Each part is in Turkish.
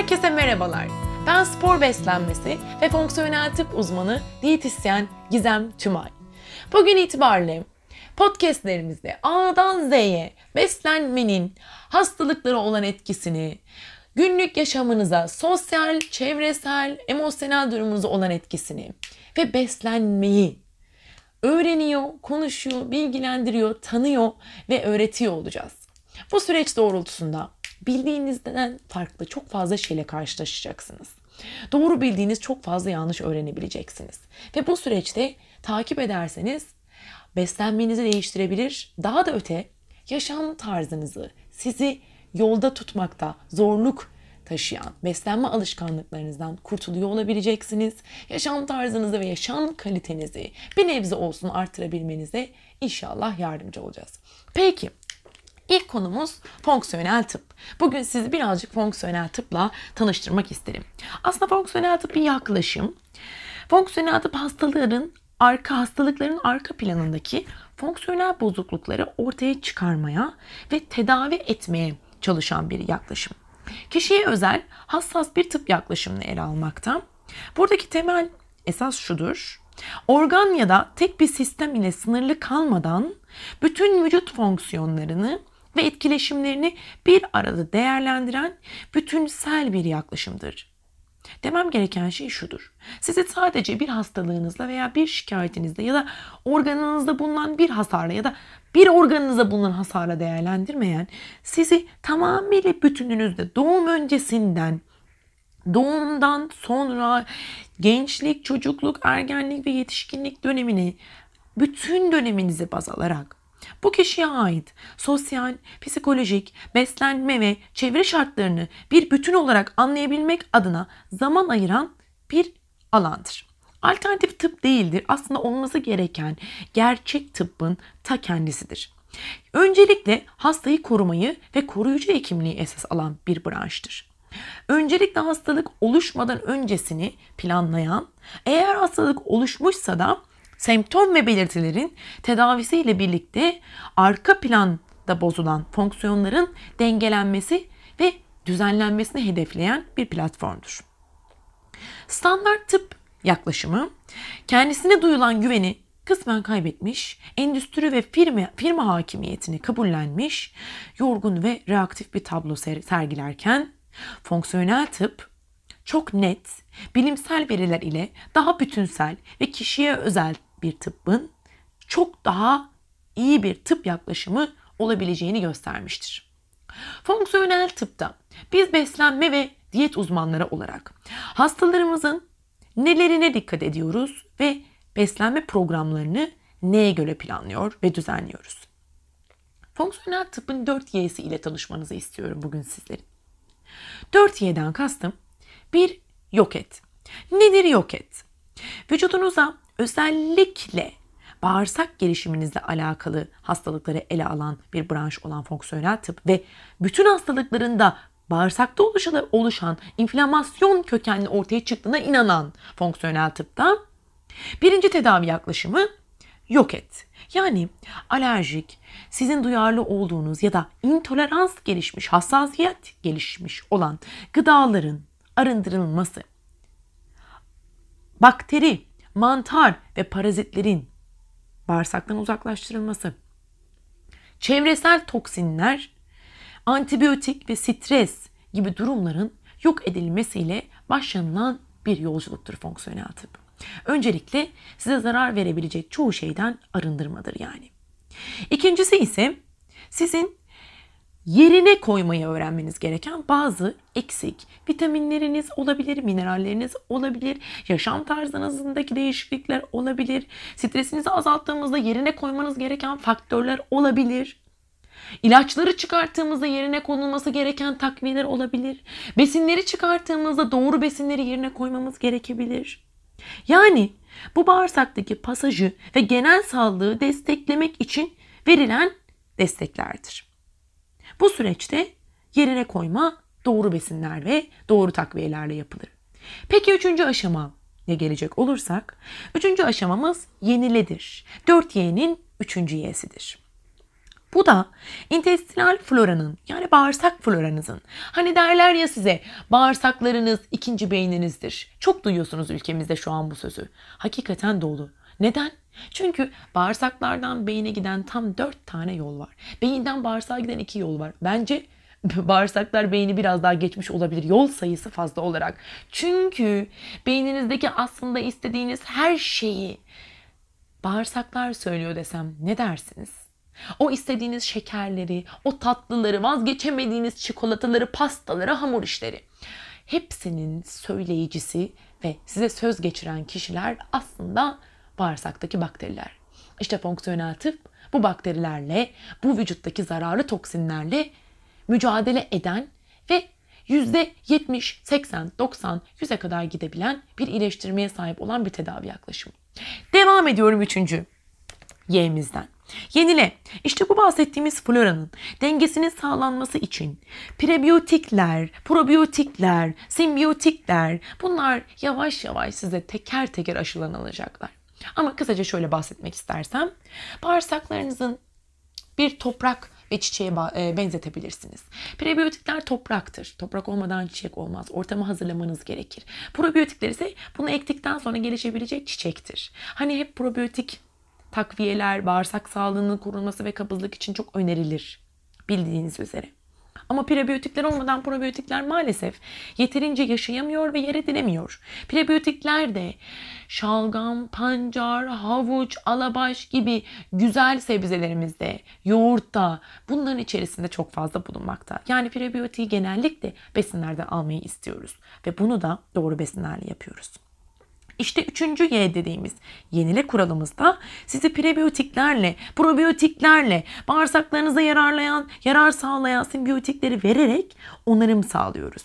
Herkese merhabalar. Ben spor beslenmesi ve fonksiyonel tıp uzmanı diyetisyen Gizem Tümay. Bugün itibariyle podcastlerimizde A'dan Z'ye beslenmenin hastalıklara olan etkisini, günlük yaşamınıza sosyal, çevresel, emosyonel durumunuza olan etkisini ve beslenmeyi öğreniyor, konuşuyor, bilgilendiriyor, tanıyor ve öğretiyor olacağız. Bu süreç doğrultusunda bildiğinizden farklı çok fazla şeyle karşılaşacaksınız. Doğru bildiğiniz çok fazla yanlış öğrenebileceksiniz. Ve bu süreçte takip ederseniz beslenmenizi değiştirebilir. Daha da öte yaşam tarzınızı, sizi yolda tutmakta zorluk taşıyan beslenme alışkanlıklarınızdan kurtuluyor olabileceksiniz. Yaşam tarzınızı ve yaşam kalitenizi bir nebze olsun artırabilmenize inşallah yardımcı olacağız. Peki İlk konumuz fonksiyonel tıp. Bugün sizi birazcık fonksiyonel tıpla tanıştırmak isterim. Aslında fonksiyonel tıp bir yaklaşım. Fonksiyonel tıp hastaların arka hastalıkların arka planındaki fonksiyonel bozuklukları ortaya çıkarmaya ve tedavi etmeye çalışan bir yaklaşım. Kişiye özel hassas bir tıp yaklaşımını ele almakta. Buradaki temel esas şudur. Organ ya da tek bir sistem ile sınırlı kalmadan bütün vücut fonksiyonlarını ve etkileşimlerini bir arada değerlendiren bütünsel bir yaklaşımdır. Demem gereken şey şudur. Size sadece bir hastalığınızla veya bir şikayetinizle ya da organınızda bulunan bir hasarla ya da bir organınızda bulunan hasarla değerlendirmeyen, sizi tamamıyla bütününüzde doğum öncesinden doğumdan sonra gençlik, çocukluk, ergenlik ve yetişkinlik dönemini bütün döneminizi baz alarak bu kişiye ait sosyal, psikolojik, beslenme ve çevre şartlarını bir bütün olarak anlayabilmek adına zaman ayıran bir alandır. Alternatif tıp değildir. Aslında olması gereken gerçek tıbbın ta kendisidir. Öncelikle hastayı korumayı ve koruyucu hekimliği esas alan bir branştır. Öncelikle hastalık oluşmadan öncesini planlayan, eğer hastalık oluşmuşsa da semptom ve belirtilerin tedavisiyle birlikte arka planda bozulan fonksiyonların dengelenmesi ve düzenlenmesini hedefleyen bir platformdur. Standart tıp yaklaşımı kendisine duyulan güveni kısmen kaybetmiş, endüstri ve firma, firma hakimiyetini kabullenmiş, yorgun ve reaktif bir tablo sergilerken fonksiyonel tıp çok net, bilimsel veriler ile daha bütünsel ve kişiye özel bir tıbbın çok daha iyi bir tıp yaklaşımı olabileceğini göstermiştir. Fonksiyonel tıpta biz beslenme ve diyet uzmanları olarak hastalarımızın nelerine dikkat ediyoruz ve beslenme programlarını neye göre planlıyor ve düzenliyoruz. Fonksiyonel tıbbın 4 Y'si ile tanışmanızı istiyorum bugün sizlerin. 4 Y'den kastım bir yok et. Nedir yok et? Vücudunuza özellikle bağırsak gelişiminizle alakalı hastalıkları ele alan bir branş olan fonksiyonel tıp ve bütün hastalıkların da bağırsakta oluşan inflamasyon kökenli ortaya çıktığına inanan fonksiyonel tıpta birinci tedavi yaklaşımı yok et. Yani alerjik, sizin duyarlı olduğunuz ya da intolerans gelişmiş, hassasiyet gelişmiş olan gıdaların arındırılması. Bakteri mantar ve parazitlerin bağırsaktan uzaklaştırılması, çevresel toksinler, antibiyotik ve stres gibi durumların yok edilmesiyle başlanılan bir yolculuktur fonksiyonel tıp. Öncelikle size zarar verebilecek çoğu şeyden arındırmadır yani. İkincisi ise sizin yerine koymayı öğrenmeniz gereken bazı eksik vitaminleriniz olabilir, mineralleriniz olabilir, yaşam tarzınızdaki değişiklikler olabilir, stresinizi azalttığımızda yerine koymanız gereken faktörler olabilir. İlaçları çıkarttığımızda yerine konulması gereken takviyeler olabilir. Besinleri çıkarttığımızda doğru besinleri yerine koymamız gerekebilir. Yani bu bağırsaktaki pasajı ve genel sağlığı desteklemek için verilen desteklerdir. Bu süreçte yerine koyma doğru besinler ve doğru takviyelerle yapılır. Peki üçüncü aşama ne gelecek olursak? Üçüncü aşamamız yeniledir. 4Y'nin üçüncü Y'sidir. Bu da intestinal floranın yani bağırsak floranızın. Hani derler ya size bağırsaklarınız ikinci beyninizdir. Çok duyuyorsunuz ülkemizde şu an bu sözü. Hakikaten dolu. Neden? Çünkü bağırsaklardan beyine giden tam dört tane yol var. Beyinden bağırsağa giden iki yol var. Bence bağırsaklar beyni biraz daha geçmiş olabilir yol sayısı fazla olarak. Çünkü beyninizdeki aslında istediğiniz her şeyi bağırsaklar söylüyor desem ne dersiniz? O istediğiniz şekerleri, o tatlıları, vazgeçemediğiniz çikolataları, pastaları, hamur işleri. Hepsinin söyleyicisi ve size söz geçiren kişiler aslında bağırsaktaki bakteriler. İşte fonksiyonel tıp bu bakterilerle, bu vücuttaki zararlı toksinlerle mücadele eden ve %70, 80, 90, 100'e kadar gidebilen bir iyileştirmeye sahip olan bir tedavi yaklaşımı. Devam ediyorum üçüncü Y'mizden. Yenile. İşte bu bahsettiğimiz floranın dengesinin sağlanması için prebiyotikler, probiyotikler, simbiyotikler bunlar yavaş yavaş size teker teker aşılanılacaklar. Ama kısaca şöyle bahsetmek istersem bağırsaklarınızın bir toprak ve çiçeğe e, benzetebilirsiniz. Prebiyotikler topraktır. Toprak olmadan çiçek olmaz. Ortamı hazırlamanız gerekir. Probiyotikler ise bunu ektikten sonra gelişebilecek çiçektir. Hani hep probiyotik takviyeler bağırsak sağlığının korunması ve kabızlık için çok önerilir. Bildiğiniz üzere. Ama prebiyotikler olmadan probiyotikler maalesef yeterince yaşayamıyor ve yer edilemiyor. Prebiyotikler de şalgam, pancar, havuç, alabaş gibi güzel sebzelerimizde, yoğurtta bunların içerisinde çok fazla bulunmakta. Yani prebiyotiği genellikle besinlerden almayı istiyoruz ve bunu da doğru besinlerle yapıyoruz. İşte üçüncü Y dediğimiz yenile kuralımızda sizi prebiyotiklerle, probiyotiklerle, bağırsaklarınıza yararlayan, yarar sağlayan simbiyotikleri vererek onarım sağlıyoruz.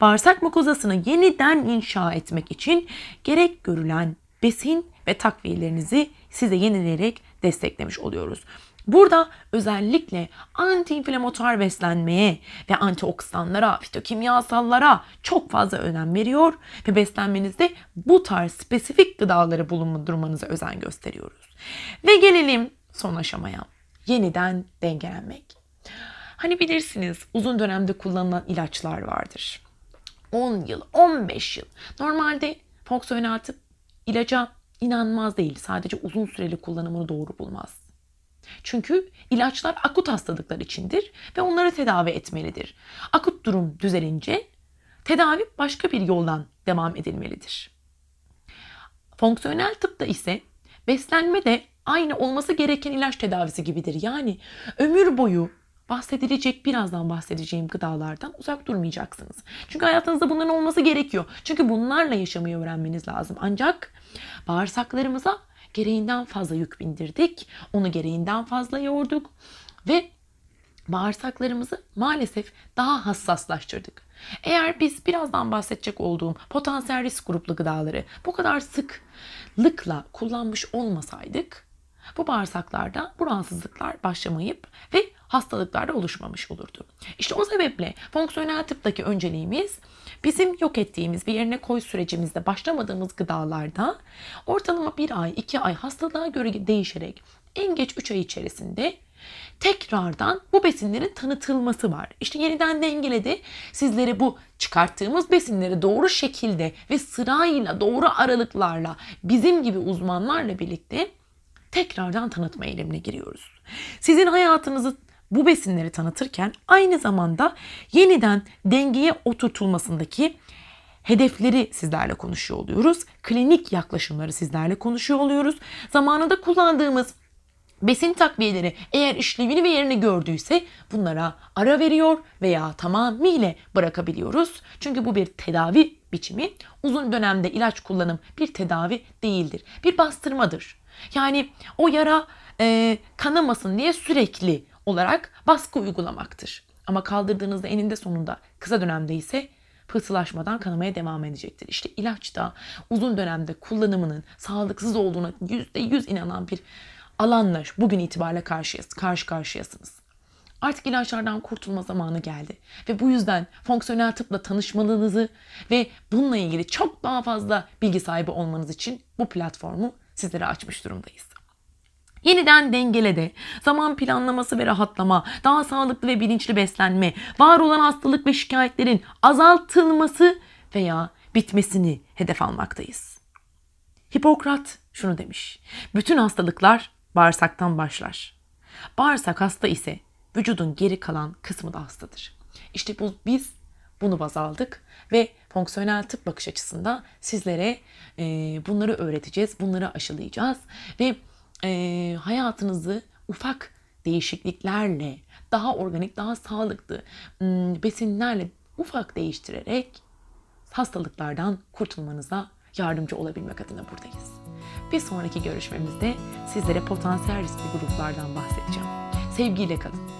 Bağırsak mukozasını yeniden inşa etmek için gerek görülen besin ve takviyelerinizi size yenileyerek desteklemiş oluyoruz. Burada özellikle antiinflamatuar beslenmeye ve antioksidanlara, fitokimyasallara çok fazla önem veriyor ve beslenmenizde bu tarz spesifik gıdaları bulundurmanıza özen gösteriyoruz. Ve gelelim son aşamaya. Yeniden dengelenmek. Hani bilirsiniz uzun dönemde kullanılan ilaçlar vardır. 10 yıl, 15 yıl. Normalde fonksiyonel tıp ilaca inanmaz değil. Sadece uzun süreli kullanımını doğru bulmaz. Çünkü ilaçlar akut hastalıklar içindir ve onları tedavi etmelidir. Akut durum düzelince tedavi başka bir yoldan devam edilmelidir. Fonksiyonel tıpta ise beslenme de aynı olması gereken ilaç tedavisi gibidir. Yani ömür boyu bahsedilecek birazdan bahsedeceğim gıdalardan uzak durmayacaksınız. Çünkü hayatınızda bunların olması gerekiyor. Çünkü bunlarla yaşamayı öğrenmeniz lazım. Ancak bağırsaklarımıza gereğinden fazla yük bindirdik. Onu gereğinden fazla yorduk ve bağırsaklarımızı maalesef daha hassaslaştırdık. Eğer biz birazdan bahsedecek olduğum potansiyel risk gruplu gıdaları bu kadar sıklıkla kullanmış olmasaydık bu bağırsaklarda bu rahatsızlıklar başlamayıp ve hastalıklar da oluşmamış olurdu. İşte o sebeple fonksiyonel tıptaki önceliğimiz bizim yok ettiğimiz bir yerine koy sürecimizde başlamadığımız gıdalarda ortalama bir ay, iki ay hastalığa göre değişerek en geç 3 ay içerisinde tekrardan bu besinlerin tanıtılması var. İşte yeniden dengeledi sizlere bu çıkarttığımız besinleri doğru şekilde ve sırayla doğru aralıklarla bizim gibi uzmanlarla birlikte tekrardan tanıtma eylemine giriyoruz. Sizin hayatınızı bu besinleri tanıtırken aynı zamanda yeniden dengeye oturtulmasındaki hedefleri sizlerle konuşuyor oluyoruz. Klinik yaklaşımları sizlerle konuşuyor oluyoruz. Zamanında kullandığımız besin takviyeleri eğer işlevini ve yerini gördüyse bunlara ara veriyor veya tamamıyla bırakabiliyoruz. Çünkü bu bir tedavi biçimi. Uzun dönemde ilaç kullanım bir tedavi değildir. Bir bastırmadır. Yani o yara e, kanamasın diye sürekli olarak baskı uygulamaktır. Ama kaldırdığınızda eninde sonunda kısa dönemde ise pıhtılaşmadan kanamaya devam edecektir. İşte ilaç da uzun dönemde kullanımının sağlıksız olduğuna %100 inanan bir alanla bugün itibariyle karşı, karşı karşıyasınız. Artık ilaçlardan kurtulma zamanı geldi. Ve bu yüzden fonksiyonel tıpla tanışmanızı ve bununla ilgili çok daha fazla bilgi sahibi olmanız için bu platformu sizlere açmış durumdayız. Yeniden dengelede, zaman planlaması ve rahatlama, daha sağlıklı ve bilinçli beslenme, var olan hastalık ve şikayetlerin azaltılması veya bitmesini hedef almaktayız. Hipokrat şunu demiş. Bütün hastalıklar bağırsaktan başlar. Bağırsak hasta ise vücudun geri kalan kısmı da hastadır. İşte bu, biz bunu baz aldık ve fonksiyonel tıp bakış açısında sizlere e, bunları öğreteceğiz, bunları aşılayacağız ve e, hayatınızı ufak değişikliklerle, daha organik, daha sağlıklı besinlerle ufak değiştirerek hastalıklardan kurtulmanıza yardımcı olabilmek adına buradayız. Bir sonraki görüşmemizde sizlere potansiyel riskli gruplardan bahsedeceğim. Sevgiyle kalın.